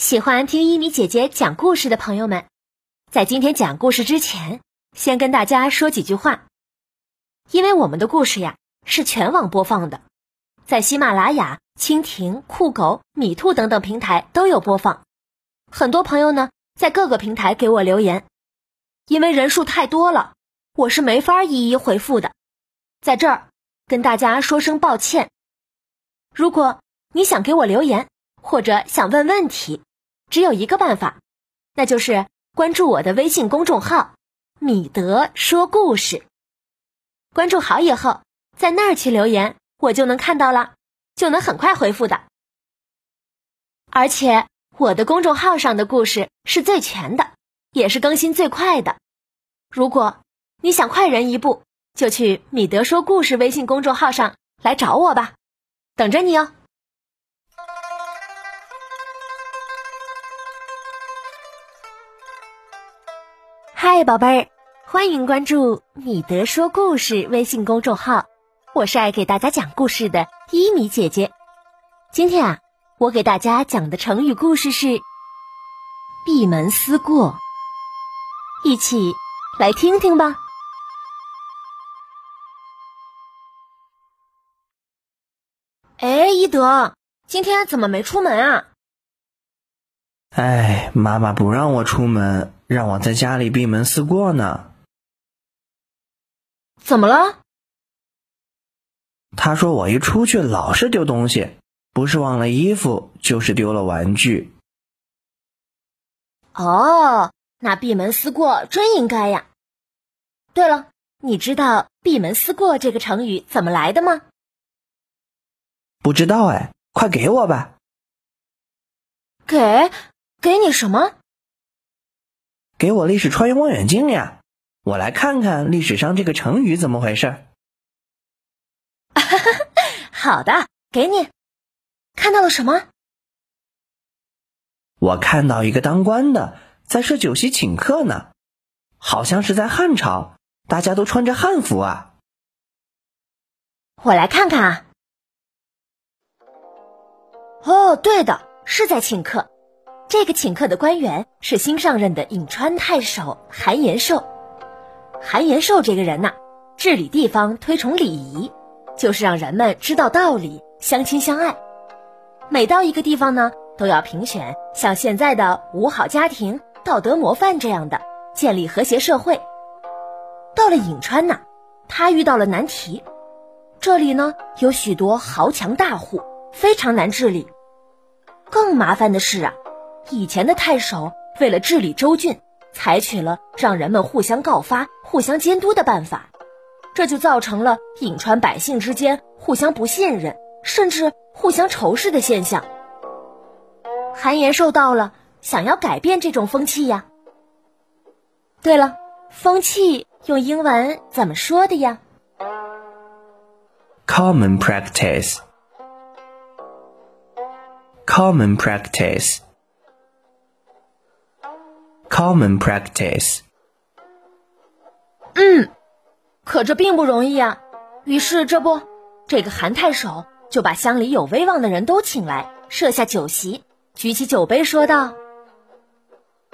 喜欢听一米姐姐讲故事的朋友们，在今天讲故事之前，先跟大家说几句话。因为我们的故事呀是全网播放的，在喜马拉雅、蜻蜓、酷狗、米兔等等平台都有播放。很多朋友呢在各个平台给我留言，因为人数太多了，我是没法一一回复的，在这儿跟大家说声抱歉。如果你想给我留言，或者想问问题。只有一个办法，那就是关注我的微信公众号“米德说故事”。关注好以后，在那儿去留言，我就能看到了，就能很快回复的。而且我的公众号上的故事是最全的，也是更新最快的。如果你想快人一步，就去“米德说故事”微信公众号上来找我吧，等着你哦。嗨，宝贝儿，欢迎关注“米德说故事”微信公众号，我是爱给大家讲故事的伊米姐姐。今天啊，我给大家讲的成语故事是“闭门思过”，一起来听听吧。哎，伊德，今天怎么没出门啊？哎，妈妈不让我出门。让我在家里闭门思过呢。怎么了？他说我一出去老是丢东西，不是忘了衣服，就是丢了玩具。哦，那闭门思过真应该呀。对了，你知道“闭门思过”这个成语怎么来的吗？不知道哎，快给我吧。给？给你什么？给我历史穿越望远镜呀！我来看看历史上这个成语怎么回事。好的，给你。看到了什么？我看到一个当官的在设酒席请客呢，好像是在汉朝，大家都穿着汉服啊。我来看看啊。哦，对的，是在请客。这个请客的官员是新上任的颍川太守韩延寿。韩延寿这个人呐，治理地方推崇礼仪，就是让人们知道道理，相亲相爱。每到一个地方呢，都要评选像现在的五好家庭、道德模范这样的，建立和谐社会。到了颍川呐，他遇到了难题，这里呢有许多豪强大户，非常难治理。更麻烦的是啊。以前的太守为了治理州郡，采取了让人们互相告发、互相监督的办法，这就造成了颍川百姓之间互相不信任，甚至互相仇视的现象。韩延寿到了，想要改变这种风气呀。对了，风气用英文怎么说的呀？Common practice. Common practice. Common practice。嗯，可这并不容易啊。于是，这不，这个韩太守就把乡里有威望的人都请来，设下酒席，举起酒杯说道：“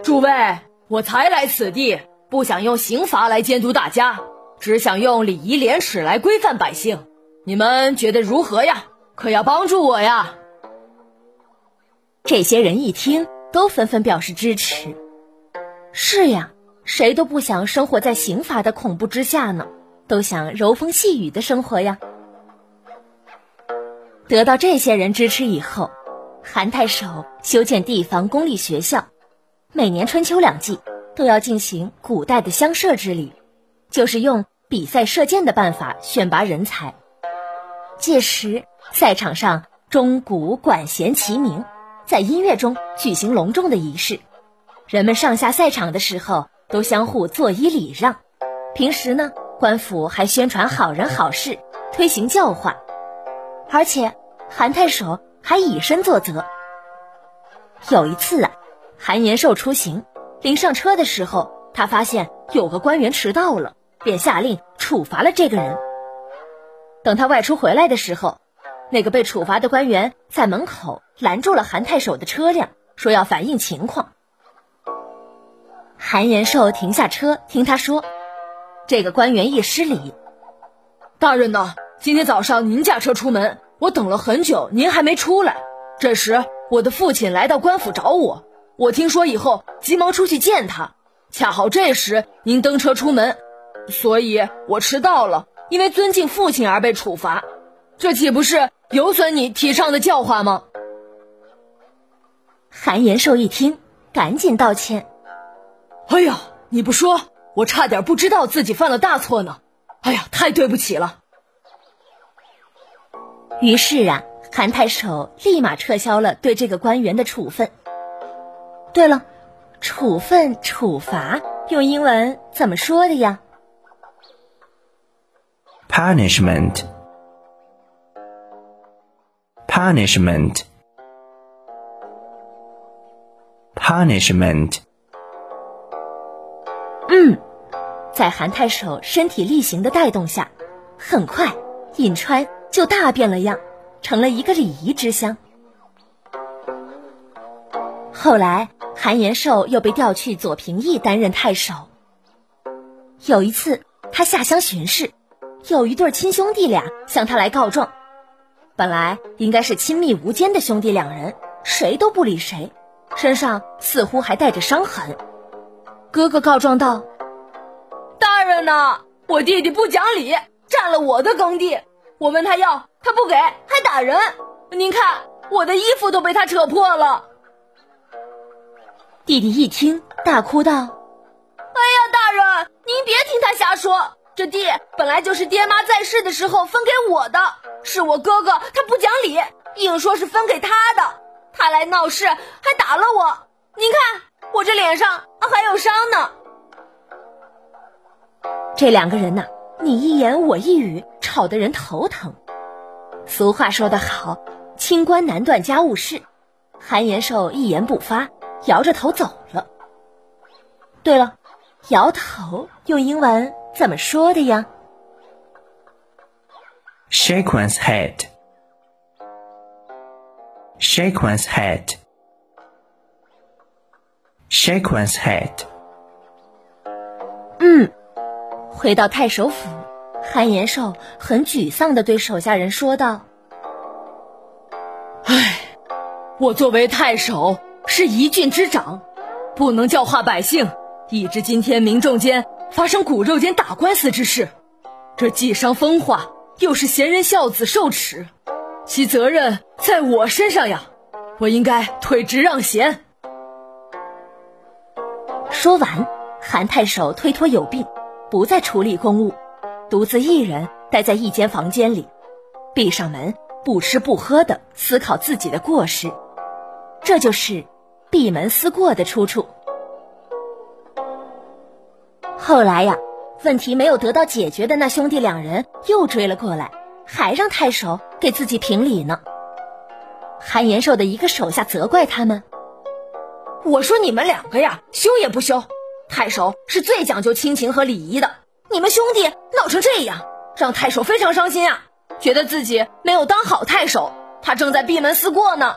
诸位，我才来此地，不想用刑罚来监督大家，只想用礼仪廉耻来规范百姓。你们觉得如何呀？可要帮助我呀！”这些人一听，都纷纷表示支持。是呀，谁都不想生活在刑罚的恐怖之下呢，都想柔风细雨的生活呀。得到这些人支持以后，韩太守修建地方公立学校，每年春秋两季都要进行古代的乡射之礼，就是用比赛射箭的办法选拔人才。届时赛场上钟鼓管弦齐鸣，在音乐中举行隆重的仪式。人们上下赛场的时候都相互作揖礼让，平时呢，官府还宣传好人好事，推行教化，而且韩太守还以身作则。有一次啊，韩延寿出行，临上车的时候，他发现有个官员迟到了，便下令处罚了这个人。等他外出回来的时候，那个被处罚的官员在门口拦住了韩太守的车辆，说要反映情况。韩延寿停下车，听他说。这个官员一失礼：“大人呢？今天早上您驾车出门，我等了很久，您还没出来。这时我的父亲来到官府找我，我听说以后，急忙出去见他。恰好这时您登车出门，所以我迟到了，因为尊敬父亲而被处罚。这岂不是有损你提倡的教化吗？”韩延寿一听，赶紧道歉：“哎呀，你不说。”我差点不知道自己犯了大错呢，哎呀，太对不起了。于是啊，韩太守立马撤销了对这个官员的处分。对了，处分、处罚用英文怎么说的呀？Punishment，punishment，punishment。嗯。在韩太守身体力行的带动下，很快颍川就大变了样，成了一个礼仪之乡。后来，韩延寿又被调去左平邑担任太守。有一次，他下乡巡视，有一对亲兄弟俩向他来告状。本来应该是亲密无间的兄弟两人，谁都不理谁，身上似乎还带着伤痕。哥哥告状道。大人呢？我弟弟不讲理，占了我的耕地。我问他要，他不给，还打人。您看，我的衣服都被他扯破了。弟弟一听，大哭道：“哎呀，大人，您别听他瞎说。这地本来就是爹妈在世的时候分给我的，是我哥哥他不讲理，硬说是分给他的。他来闹事，还打了我。您看，我这脸上还有伤呢。”这两个人呐，你一言我一语，吵得人头疼。俗话说得好，清官难断家务事。韩延寿一言不发，摇着头走了。对了，摇头用英文怎么说的呀？Shake one's head. Shake one's head. Shake one's head. 回到太守府，韩延寿很沮丧的对手下人说道：“唉，我作为太守是一郡之长，不能教化百姓，以致今天民众间发生骨肉间打官司之事，这既伤风化，又是贤人孝子受耻，其责任在我身上呀，我应该退职让贤。”说完，韩太守推脱有病。不再处理公务，独自一人待在一间房间里，闭上门，不吃不喝的思考自己的过失。这就是闭门思过的出处。后来呀，问题没有得到解决的那兄弟两人又追了过来，还让太守给自己评理呢。韩延寿的一个手下责怪他们：“我说你们两个呀，羞也不羞。”太守是最讲究亲情和礼仪的，你们兄弟闹成这样，让太守非常伤心啊，觉得自己没有当好太守，他正在闭门思过呢。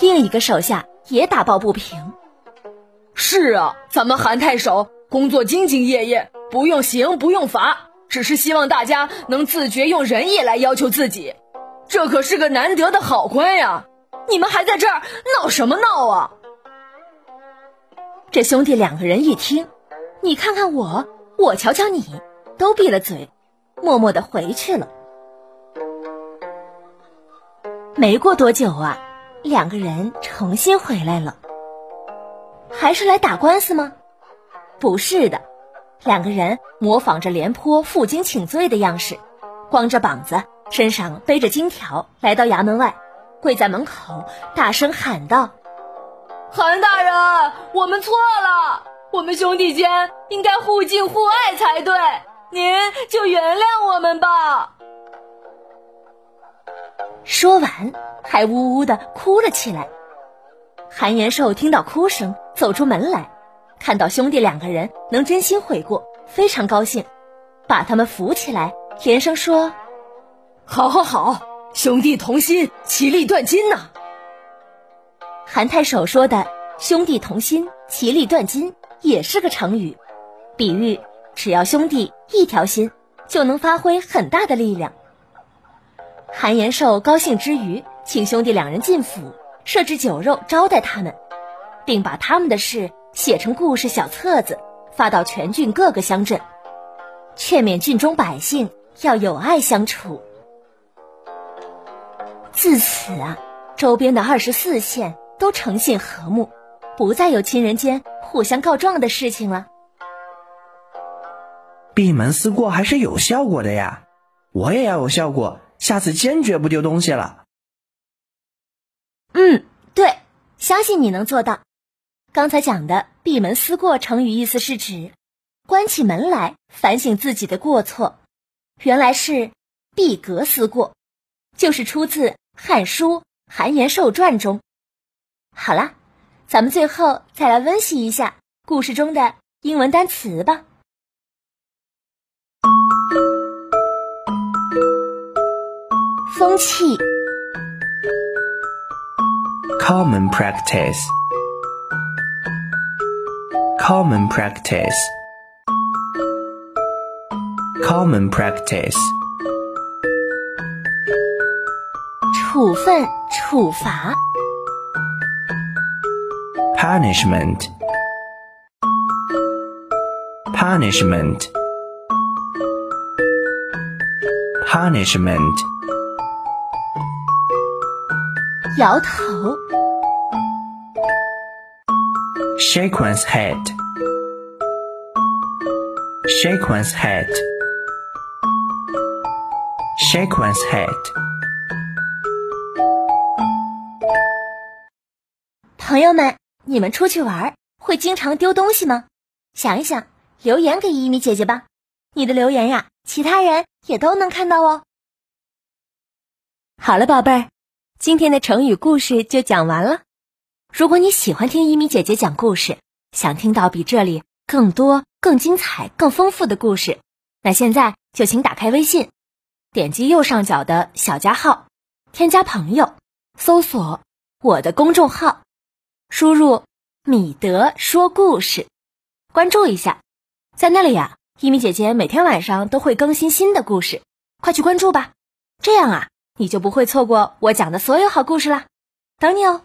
另一个手下也打抱不平：“是啊，咱们韩太守工作兢兢业业，不用刑不用罚，只是希望大家能自觉用仁义来要求自己，这可是个难得的好官呀！你们还在这儿闹什么闹啊？”这兄弟两个人一听，你看看我，我瞧瞧你，都闭了嘴，默默的回去了。没过多久啊，两个人重新回来了，还是来打官司吗？不是的，两个人模仿着廉颇负荆请罪的样式，光着膀子，身上背着金条，来到衙门外，跪在门口，大声喊道。韩大人，我们错了，我们兄弟间应该互敬互爱才对，您就原谅我们吧。说完，还呜呜的哭了起来。韩延寿听到哭声，走出门来，看到兄弟两个人能真心悔过，非常高兴，把他们扶起来，连声说：“好，好，好，兄弟同心，其利断金呐。”韩太守说的“兄弟同心，其利断金”也是个成语，比喻只要兄弟一条心，就能发挥很大的力量。韩延寿高兴之余，请兄弟两人进府，设置酒肉招待他们，并把他们的事写成故事小册子，发到全郡各个乡镇，劝勉郡中百姓要友爱相处。自此啊，周边的二十四县。都诚信和睦，不再有亲人间互相告状的事情了。闭门思过还是有效果的呀，我也要有效果，下次坚决不丢东西了。嗯，对，相信你能做到。刚才讲的“闭门思过”成语意思是指关起门来反省自己的过错，原来是“闭阁思过”，就是出自《汉书·韩延寿传》中。好啦，咱们最后再来温习一下故事中的英文单词吧。风气，common practice，common practice，common practice，处分、处罚。punishment punishment punishment 摇头 shake one's head shake one's head shake one's head 朋友们 你们出去玩会经常丢东西吗？想一想，留言给一米姐姐吧。你的留言呀，其他人也都能看到哦。好了，宝贝儿，今天的成语故事就讲完了。如果你喜欢听一米姐姐讲故事，想听到比这里更多、更精彩、更丰富的故事，那现在就请打开微信，点击右上角的小加号，添加朋友，搜索我的公众号。输入“米德说故事”，关注一下，在那里呀，一米姐姐每天晚上都会更新新的故事，快去关注吧。这样啊，你就不会错过我讲的所有好故事啦，等你哦。